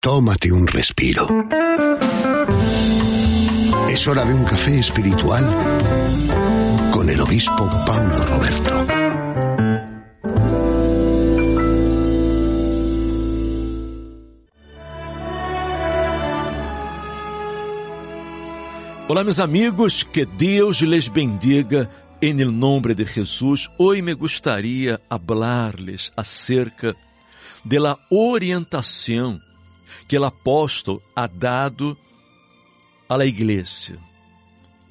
Tómate un respiro. Es hora de un café espiritual con el obispo Paulo Roberto. Olá, meus amigos, que Deus les bendiga em nome de Jesus. Hoje me gostaria hablar-lhes acerca da orientação que o apóstolo ha dado à igreja,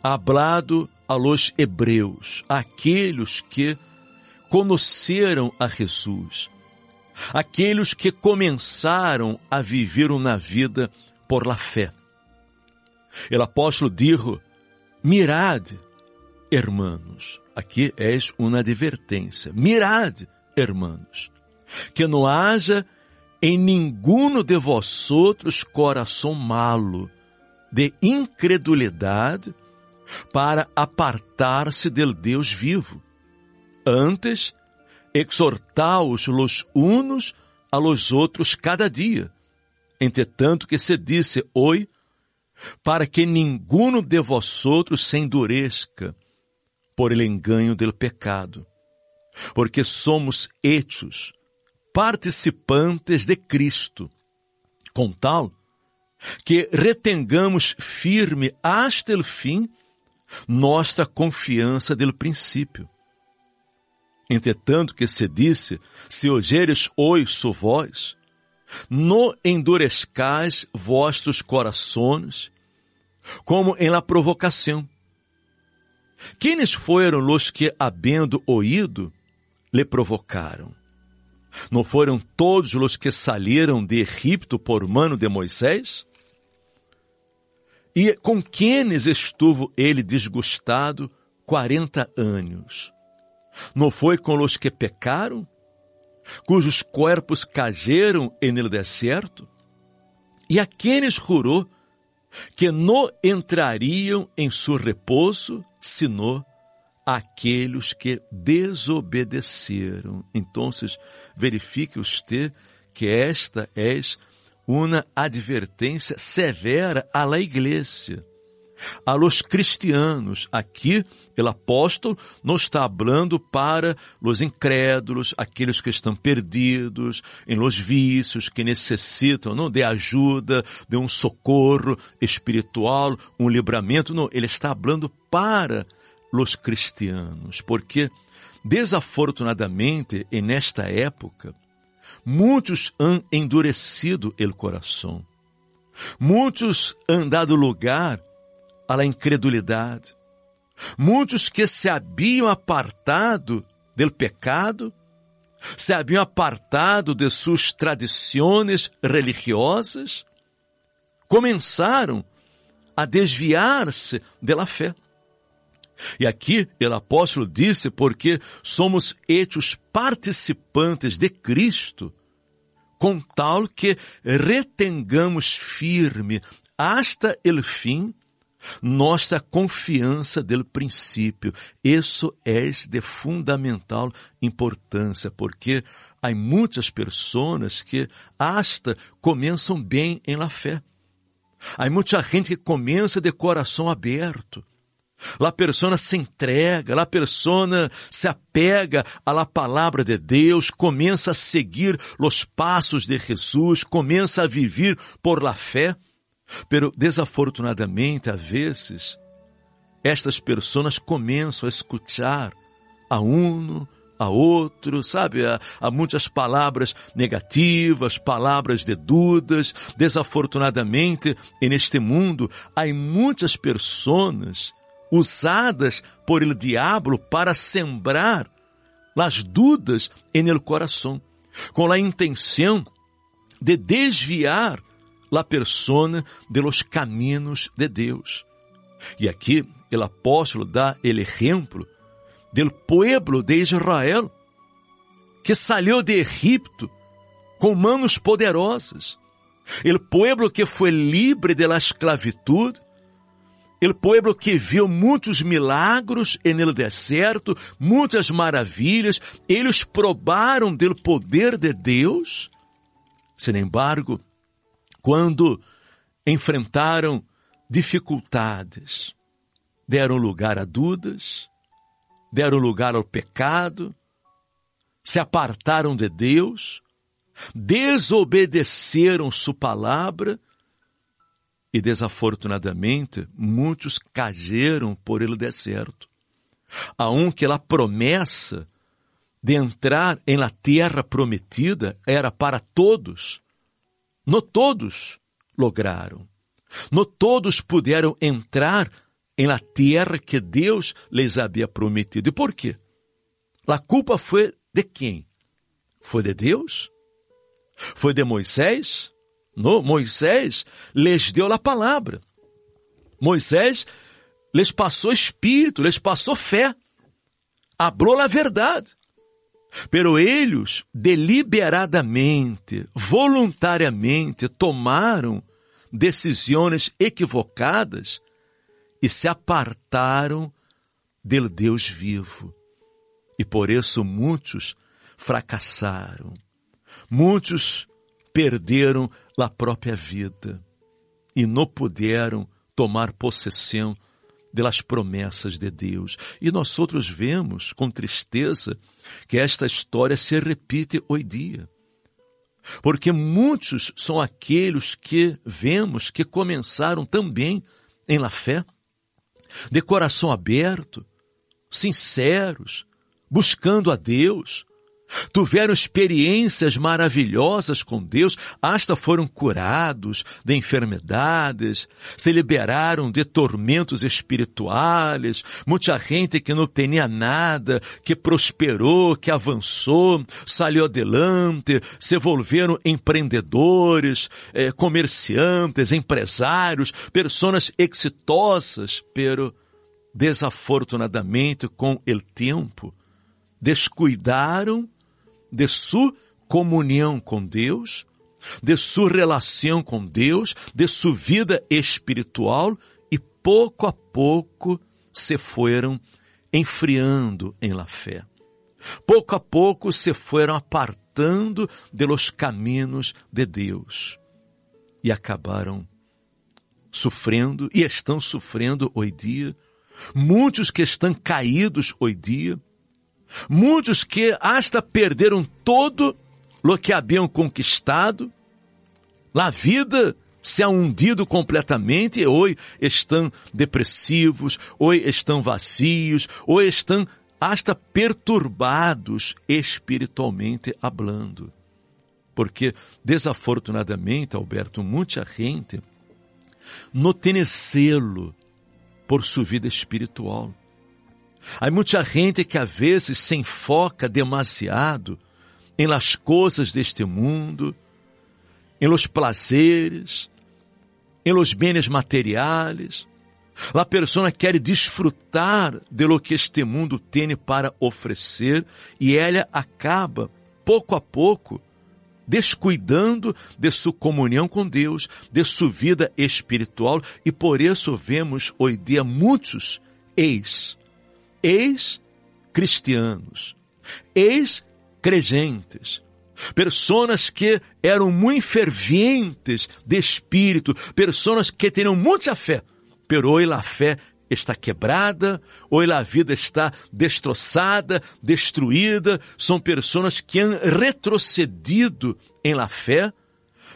ha hablado a los hebreus, aqueles que conheceram a Jesus, aqueles que começaram a viver uma vida por la fé. O apóstolo dijo: Mirad, hermanos, aqui é uma advertência. Mirad, hermanos, que não haja em nenhum de vosotros coração malo, de incredulidade, para apartar-se del Deus vivo. Antes, exortaos los unos a los outros cada dia, entretanto que se disse hoje, para que nenhum de vosotros se endureça por el engaño del pecado, porque somos hechos participantes de Cristo, com tal que retengamos firme hasta el fim nossa confiança del princípio. Entretanto que se disse, se oyeres hoje sua voz, no endurezcais vossos corações, como em la provocação. Quenes foram os que, habendo oído, lhe provocaram? Não foram todos os que saíram de Egipto por mano de Moisés? E com quenes estuvo ele desgostado quarenta anos? Não foi com os que pecaram? Cujos corpos cayeram no deserto? E a jurou que não entrariam em seu repouso, senão aqueles que desobedeceram. Então, verifique você que esta é uma advertência severa à la igreja, a los cristianos. Aqui, o apóstolo não está falando para os incrédulos, aqueles que estão perdidos, em los vícios, que necessitam não, de ajuda, de um socorro espiritual, um livramento. Não, ele está falando para los cristianos, porque desafortunadamente, nesta época, muitos han endurecido el coração. Muitos han dado lugar à la incredulidade. Muitos que se haviam apartado del pecado, se haviam apartado de suas tradições religiosas, começaram a desviar-se da fé. E aqui o apóstolo disse porque somos hechos participantes de Cristo, com tal que retengamos firme hasta el fim nossa confiança del princípio. Isso é de fundamental importância, porque há muitas pessoas que hasta começam bem em la fé. Há muita gente que começa de coração aberto La persona se entrega, la persona se apega à la palavra de Deus, começa a seguir os passos de Jesus, começa a viver por la fé. Pero desafortunadamente, às vezes, estas pessoas começam a escutar a um, a outro, sabe? Há, muitas palavras negativas, palavras de dúvidas. Desafortunadamente, neste mundo, há muitas pessoas usadas por el diablo para sembrar las dudas en el coração, com a intenção de desviar la persona de los caminos de Deus. E aqui, o apóstolo dá o exemplo do pueblo de Israel, que saiu de Egipto com manos poderosas. O pueblo que foi livre de la esclavitud, o pueblo que viu muitos milagros el deserto, muitas maravilhas, eles probaram do poder de Deus. Sin embargo, quando enfrentaram dificuldades, deram lugar a dúvidas, deram lugar ao pecado, se apartaram de Deus, desobedeceram sua palavra e desafortunadamente muitos cayeram por ele deserto. A um que a promessa de entrar em la terra prometida era para todos. No todos lograram. No todos puderam entrar em la terra que Deus lhes havia prometido. E por quê? A culpa foi de quem? Foi de Deus? Foi de Moisés? No, Moisés lhes deu a palavra. Moisés lhes passou espírito, lhes passou fé. Hablou a verdade. Pero eles deliberadamente, voluntariamente tomaram decisões equivocadas e se apartaram do Deus vivo. E por isso muitos fracassaram. Muitos perderam a própria vida e não puderam tomar possessão das promessas de Deus. E nós outros vemos com tristeza que esta história se repite hoje dia. Porque muitos são aqueles que vemos que começaram também em la fé, de coração aberto, sinceros, buscando a Deus, Tiveram experiências maravilhosas com Deus, hasta foram curados de enfermidades, se liberaram de tormentos espirituais, muita gente que não tinha nada, que prosperou, que avançou, saiu adelante, se volveram empreendedores, eh, comerciantes, empresários, pessoas exitosas, pero desafortunadamente com o tempo descuidaram de sua comunhão com Deus, de sua relação com Deus, de sua vida espiritual e pouco a pouco se foram enfriando em la fé. Pouco a pouco se foram apartando de los caminhos de Deus e acabaram sofrendo e estão sofrendo hoje dia. Muitos que estão caídos hoje dia, Muitos que hasta perderam todo o que haviam conquistado, a vida se ha hundido completamente e hoje estão depressivos, hoje estão vazios, hoje estão hasta perturbados espiritualmente hablando. Porque, desafortunadamente, Alberto, muita gente não tem selo por sua vida espiritual. Há muita gente que às vezes se enfoca demasiado em las coisas deste mundo, em los prazeres, em los bens materiais. A pessoa quer desfrutar de lo que este mundo tem para oferecer e ela acaba, pouco a pouco, descuidando de sua comunhão com Deus, de sua vida espiritual e por isso vemos hoje dia muitos ex ex-cristianos, ex-creyentes, pessoas que eram muito fervientes de espírito, pessoas que tinham muita fé, pero hoje a fé está quebrada, hoje a vida está destroçada, destruída, são pessoas que han retrocedido em la fé,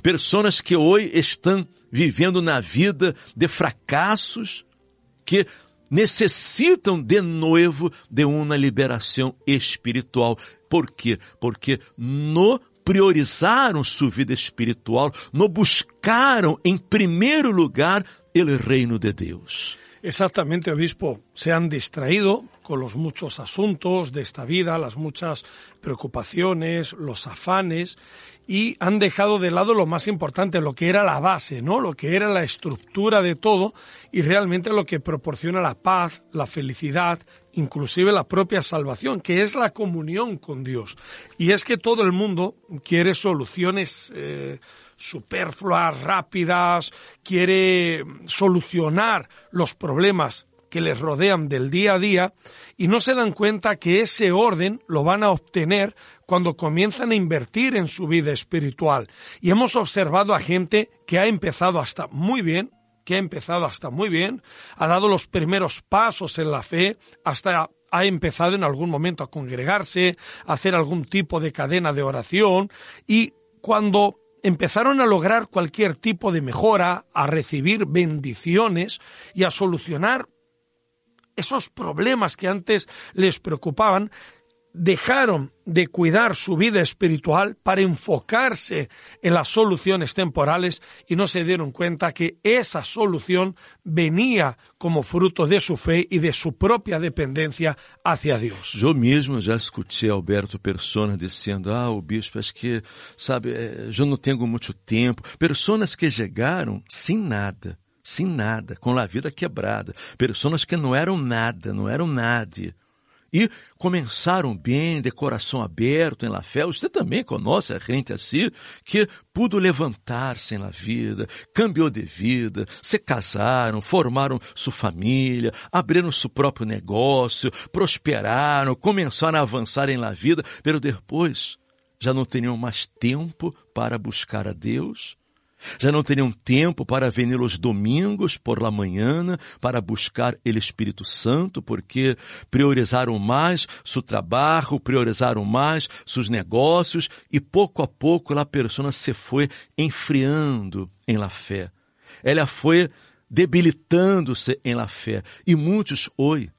pessoas que hoje estão vivendo na vida de fracassos, que necessitam de novo de uma liberação espiritual. Por quê? Porque no priorizaram sua vida espiritual, no buscaram em primeiro lugar o reino de Deus. Exactamente, obispo. Se han distraído con los muchos asuntos de esta vida, las muchas preocupaciones, los afanes, y han dejado de lado lo más importante, lo que era la base, ¿no? Lo que era la estructura de todo y realmente lo que proporciona la paz, la felicidad, inclusive la propia salvación, que es la comunión con Dios. Y es que todo el mundo quiere soluciones eh, superfluas, rápidas, quiere solucionar los problemas que les rodean del día a día y no se dan cuenta que ese orden lo van a obtener cuando comienzan a invertir en su vida espiritual. Y hemos observado a gente que ha empezado hasta muy bien, que ha empezado hasta muy bien, ha dado los primeros pasos en la fe, hasta ha empezado en algún momento a congregarse, a hacer algún tipo de cadena de oración y cuando empezaron a lograr cualquier tipo de mejora, a recibir bendiciones y a solucionar esos problemas que antes les preocupaban, dejaron de cuidar su vida espiritual para enfocarse en las soluciones temporales y no se dieron cuenta que esa solución venía como fruto de su fe y de su propia dependencia hacia Dios. Yo mismo já escutei Alberto Persona dizendo: Ah, o bispo, acho que, sabe, eu não tenho muito tempo. Personas que chegaram sem nada sem nada, com a vida quebrada. Pessoas que não eram nada, não eram nada. E começaram bem, de coração aberto em la fé. Você também conhece a gente assim, que pudo levantar-se na vida, cambiou de vida, se casaram, formaram sua família, abriram seu próprio negócio, prosperaram, começaram a avançar em la vida, pero depois já não teriam mais tempo para buscar a Deus, já não teriam tempo para venir os domingos por la manhã para buscar o Espírito Santo, porque priorizaram mais seu trabalho, priorizaram mais seus negócios e pouco a pouco a pessoa se foi enfriando em la fé. Ela foi debilitando-se em la fé e muitos hoje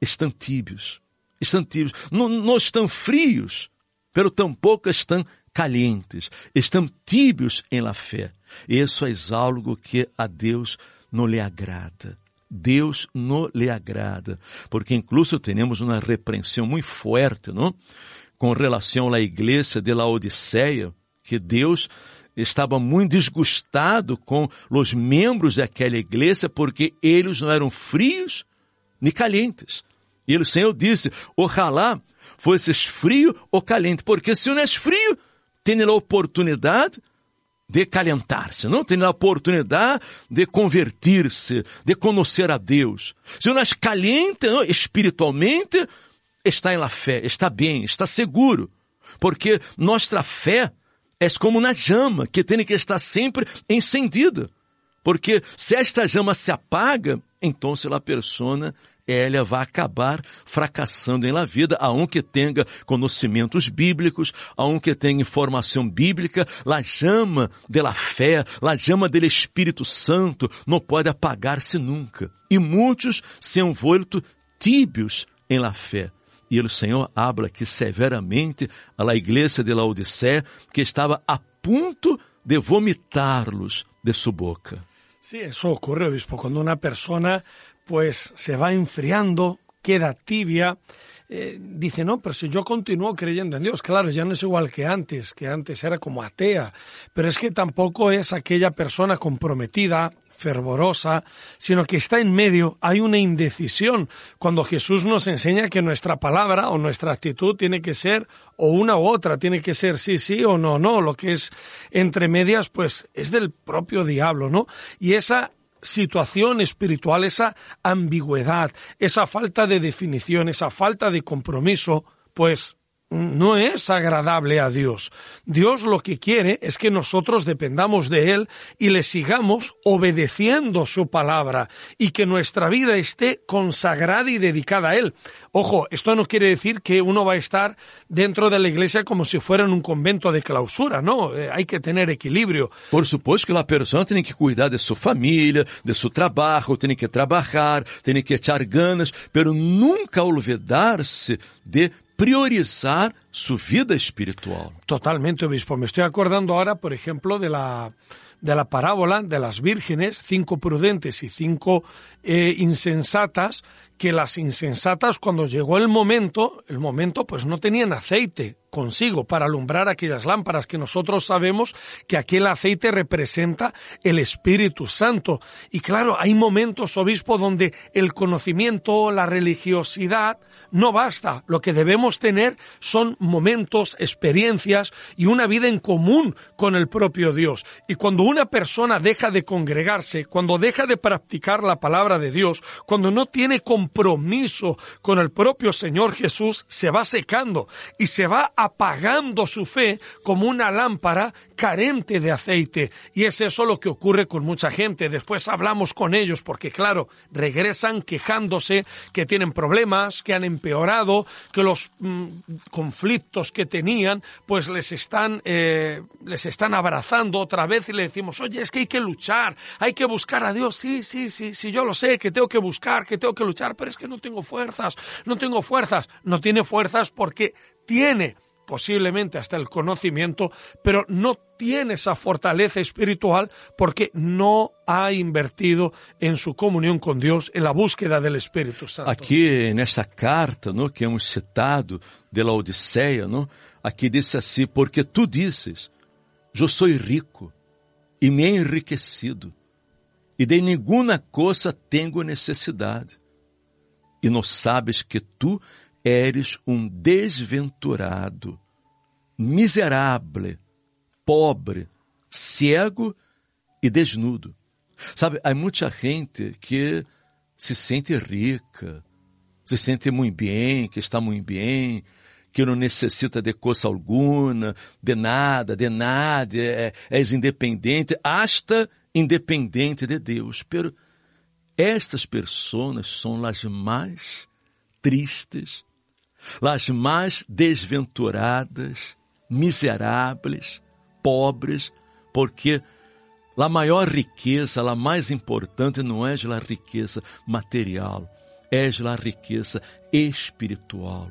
estão tíbios, estão tíbios, não, não estão frios, pelo tampouco estão calientes, estão tíbios em la fé. Isso é algo que a Deus não lhe agrada. Deus não lhe agrada, porque incluso temos uma repreensão muito forte, não? Com relação à igreja de Laodiceia, que Deus estava muito desgostado com os membros daquela igreja porque eles não eram frios nem calientes. E o Senhor disse: Ojalá fosses frio ou caliente, porque se não és frio, tem a oportunidade de calentar-se, não? Tem a oportunidade de convertir-se, de conhecer a Deus. Se caliente não, espiritualmente, está em la fé, está bem, está seguro, porque nossa fé é como uma chama que tem que estar sempre encendida, porque se esta chama se apaga, então a pessoa ela vai acabar fracassando la vida, a um que tenha conhecimentos bíblicos, a um que tenha informação bíblica, la chama de la fé, la chama do Espírito Santo não pode apagar-se nunca. E muitos se han vuelto tíbios em la fé. E o Senhor habla aqui severamente a la igreja de Laodicea, que estava a ponto de vomitar-los de sua boca. Sí, eso ocurre, obispo, cuando una persona pues se va enfriando, queda tibia, eh, dice, no, pero si yo continúo creyendo en Dios, claro, ya no es igual que antes, que antes era como atea, pero es que tampoco es aquella persona comprometida, fervorosa, sino que está en medio, hay una indecisión. Cuando Jesús nos enseña que nuestra palabra o nuestra actitud tiene que ser o una u otra, tiene que ser sí, sí o no, no, lo que es entre medias, pues es del propio diablo, ¿no? Y esa situación espiritual, esa ambigüedad, esa falta de definición, esa falta de compromiso, pues no es agradable a Dios. Dios lo que quiere es que nosotros dependamos de Él y le sigamos obedeciendo su palabra y que nuestra vida esté consagrada y dedicada a Él. Ojo, esto no quiere decir que uno va a estar dentro de la iglesia como si fuera en un convento de clausura, no, eh, hay que tener equilibrio. Por supuesto que la persona tiene que cuidar de su familia, de su trabajo, tiene que trabajar, tiene que echar ganas, pero nunca olvidarse de priorizar su vida espiritual. Totalmente, obispo. Me estoy acordando ahora, por ejemplo, de la, de la parábola de las vírgenes, cinco prudentes y cinco eh, insensatas, que las insensatas cuando llegó el momento, el momento pues no tenían aceite consigo para alumbrar aquellas lámparas que nosotros sabemos que aquel aceite representa el Espíritu Santo. Y claro, hay momentos, obispo, donde el conocimiento, la religiosidad, no basta. Lo que debemos tener son momentos, experiencias y una vida en común con el propio Dios. Y cuando una persona deja de congregarse, cuando deja de practicar la palabra de Dios, cuando no tiene con el propio Señor Jesús, se va secando y se va apagando su fe como una lámpara carente de aceite. Y es eso lo que ocurre con mucha gente. Después hablamos con ellos porque, claro, regresan quejándose que tienen problemas, que han empeorado, que los mm, conflictos que tenían, pues les están, eh, les están abrazando otra vez y le decimos, oye, es que hay que luchar, hay que buscar a Dios. Sí, sí, sí, sí, yo lo sé, que tengo que buscar, que tengo que luchar, pero es que no tengo fuerzas, no tengo fuerzas. No tiene fuerzas porque tiene posiblemente hasta el conocimiento, pero no tiene esa fortaleza espiritual porque no ha invertido en su comunión con Dios, en la búsqueda del Espíritu Santo. Aqui nessa carta, no, que hemos citado de la Odisseia, no, aqui diz assim: porque tu dizes, eu sou rico e me he enriquecido e de nenhuma coisa tenho necessidade. E não sabes que tu eres um desventurado, miserável, pobre, cego e desnudo. Sabe, há muita gente que se sente rica, se sente muito bem, que está muito bem, que não necessita de coisa alguma, de nada, de nada, é, é independente, hasta independente de Deus. Pero estas pessoas são as mais tristes, las mais desventuradas, miseráveis, pobres, porque a maior riqueza, a mais importante não é a riqueza material, é a riqueza espiritual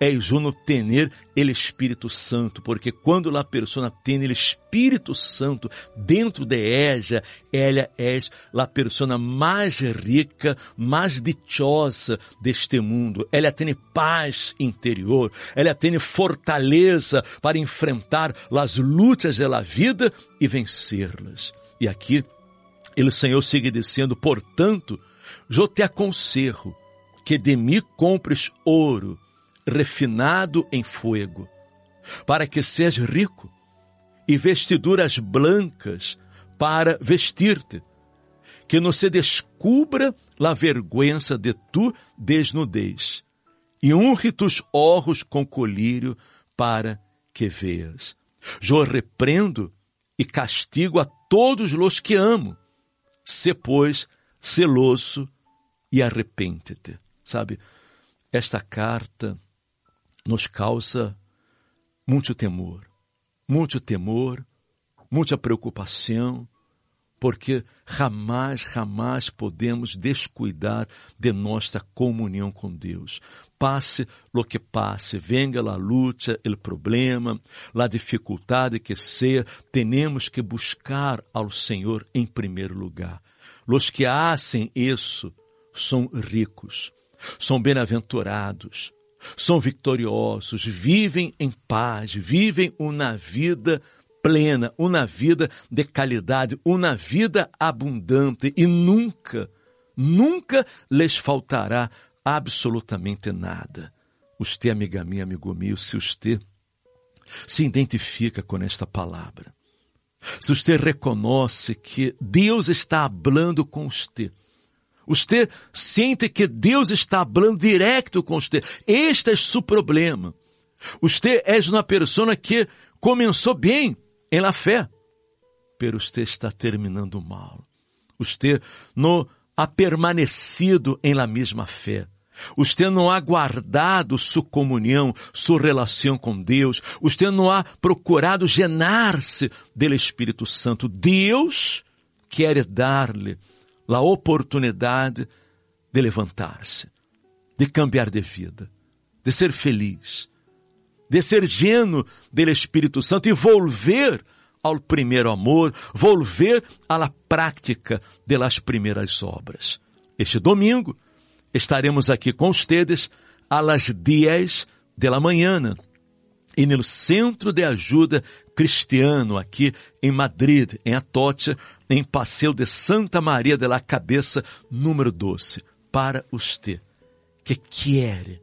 és uno tener el Espírito Santo, porque quando a pessoa tem o Espírito Santo dentro de ella, ela é a pessoa mais rica, mais dichosa deste mundo. Ela tem paz interior, ela tem fortaleza para enfrentar as lutas da vida e vencê-las. E aqui, o Senhor sigue dizendo, portanto, eu te aconselho que de mim compres ouro, refinado em fogo, para que sejas rico, e vestiduras brancas para vestir-te, que não se descubra a vergonha de tu desnudez, e honre tus orros com colírio para que veas. Eu repreendo e castigo a todos os que amo. Se, pois, celoso e arrepende-te. Sabe, esta carta nos causa muito temor, muito temor, muita preocupação, porque jamais, jamais podemos descuidar de nossa comunhão com Deus. Passe lo que passe, venga a luta, o problema, a dificuldade que seja, temos que buscar ao Senhor em primeiro lugar. Los que hacen isso são ricos, são bem-aventurados, são vitoriosos, vivem em paz, vivem uma vida plena, uma vida de qualidade, uma vida abundante e nunca, nunca lhes faltará absolutamente nada. Você, amiga minha, amigo meu, se você se identifica com esta palavra, se você reconhece que Deus está falando com você, você sente que Deus está falando direto com você. Este é seu problema. Você é uma pessoa que começou bem em la fé, pero você está terminando mal. Você não ha permanecido em la mesma fé. Você não ha guardado sua comunhão, sua relação com Deus. Você não ha procurado llenar-se do Espírito Santo. Deus quer dar-lhe a oportunidade de levantar-se, de cambiar de vida, de ser feliz, de ser lleno do Espírito Santo e volver ao primeiro amor, volver à prática das primeiras obras. Este domingo estaremos aqui com a las 10 de la mañana e no Centro de Ajuda Cristiano, aqui em Madrid, em Atocha, em Passeio de Santa Maria de la Cabeça, número 12, para você que quer,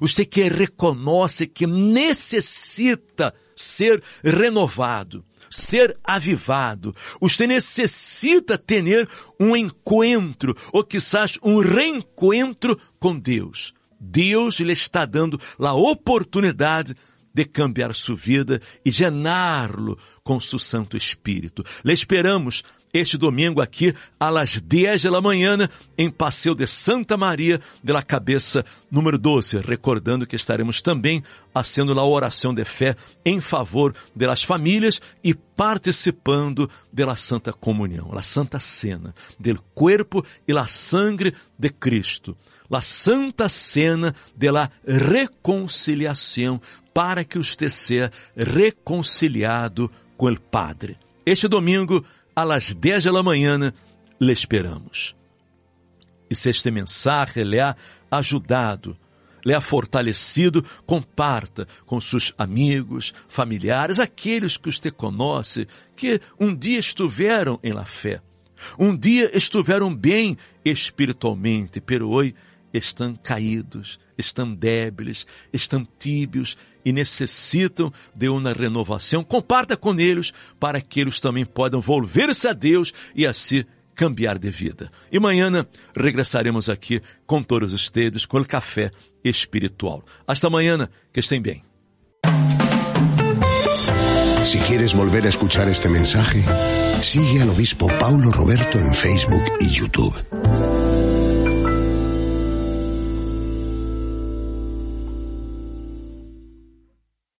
você que reconhece que necessita ser renovado, ser avivado. Você necessita ter um encontro, ou quizás um reencontro com Deus. Deus lhe está dando a oportunidade de cambiar sua vida e llená-lo com seu Santo Espírito. Le esperamos este domingo aqui às 10 da manhã em Passeio de Santa Maria de la Cabeça número 12, recordando que estaremos também fazendo a oração de fé em favor das famílias e participando da Santa Comunhão, a Santa Cena, do corpo e la sangre de Cristo, a Santa Cena de la reconciliação para que você seja reconciliado com o Padre. Este domingo, às 10 da manhã, lhe esperamos. E se este mensagem lhe ha ajudado, lhe ha fortalecido, comparta com seus amigos, familiares, aqueles que você conhece, que um dia estiveram em la fé, um dia estiveram bem espiritualmente, pero hoje estão caídos, estão débiles, estão tíbios e necessitam de uma renovação. Comparta com eles para que eles também possam volver-se a Deus e assim cambiar de vida. E amanhã regressaremos aqui com todos os dedos com o café espiritual. Hasta amanhã, que estén bem. Si quieres volver a escuchar este mensaje, sigue al obispo Paulo Roberto en Facebook y YouTube.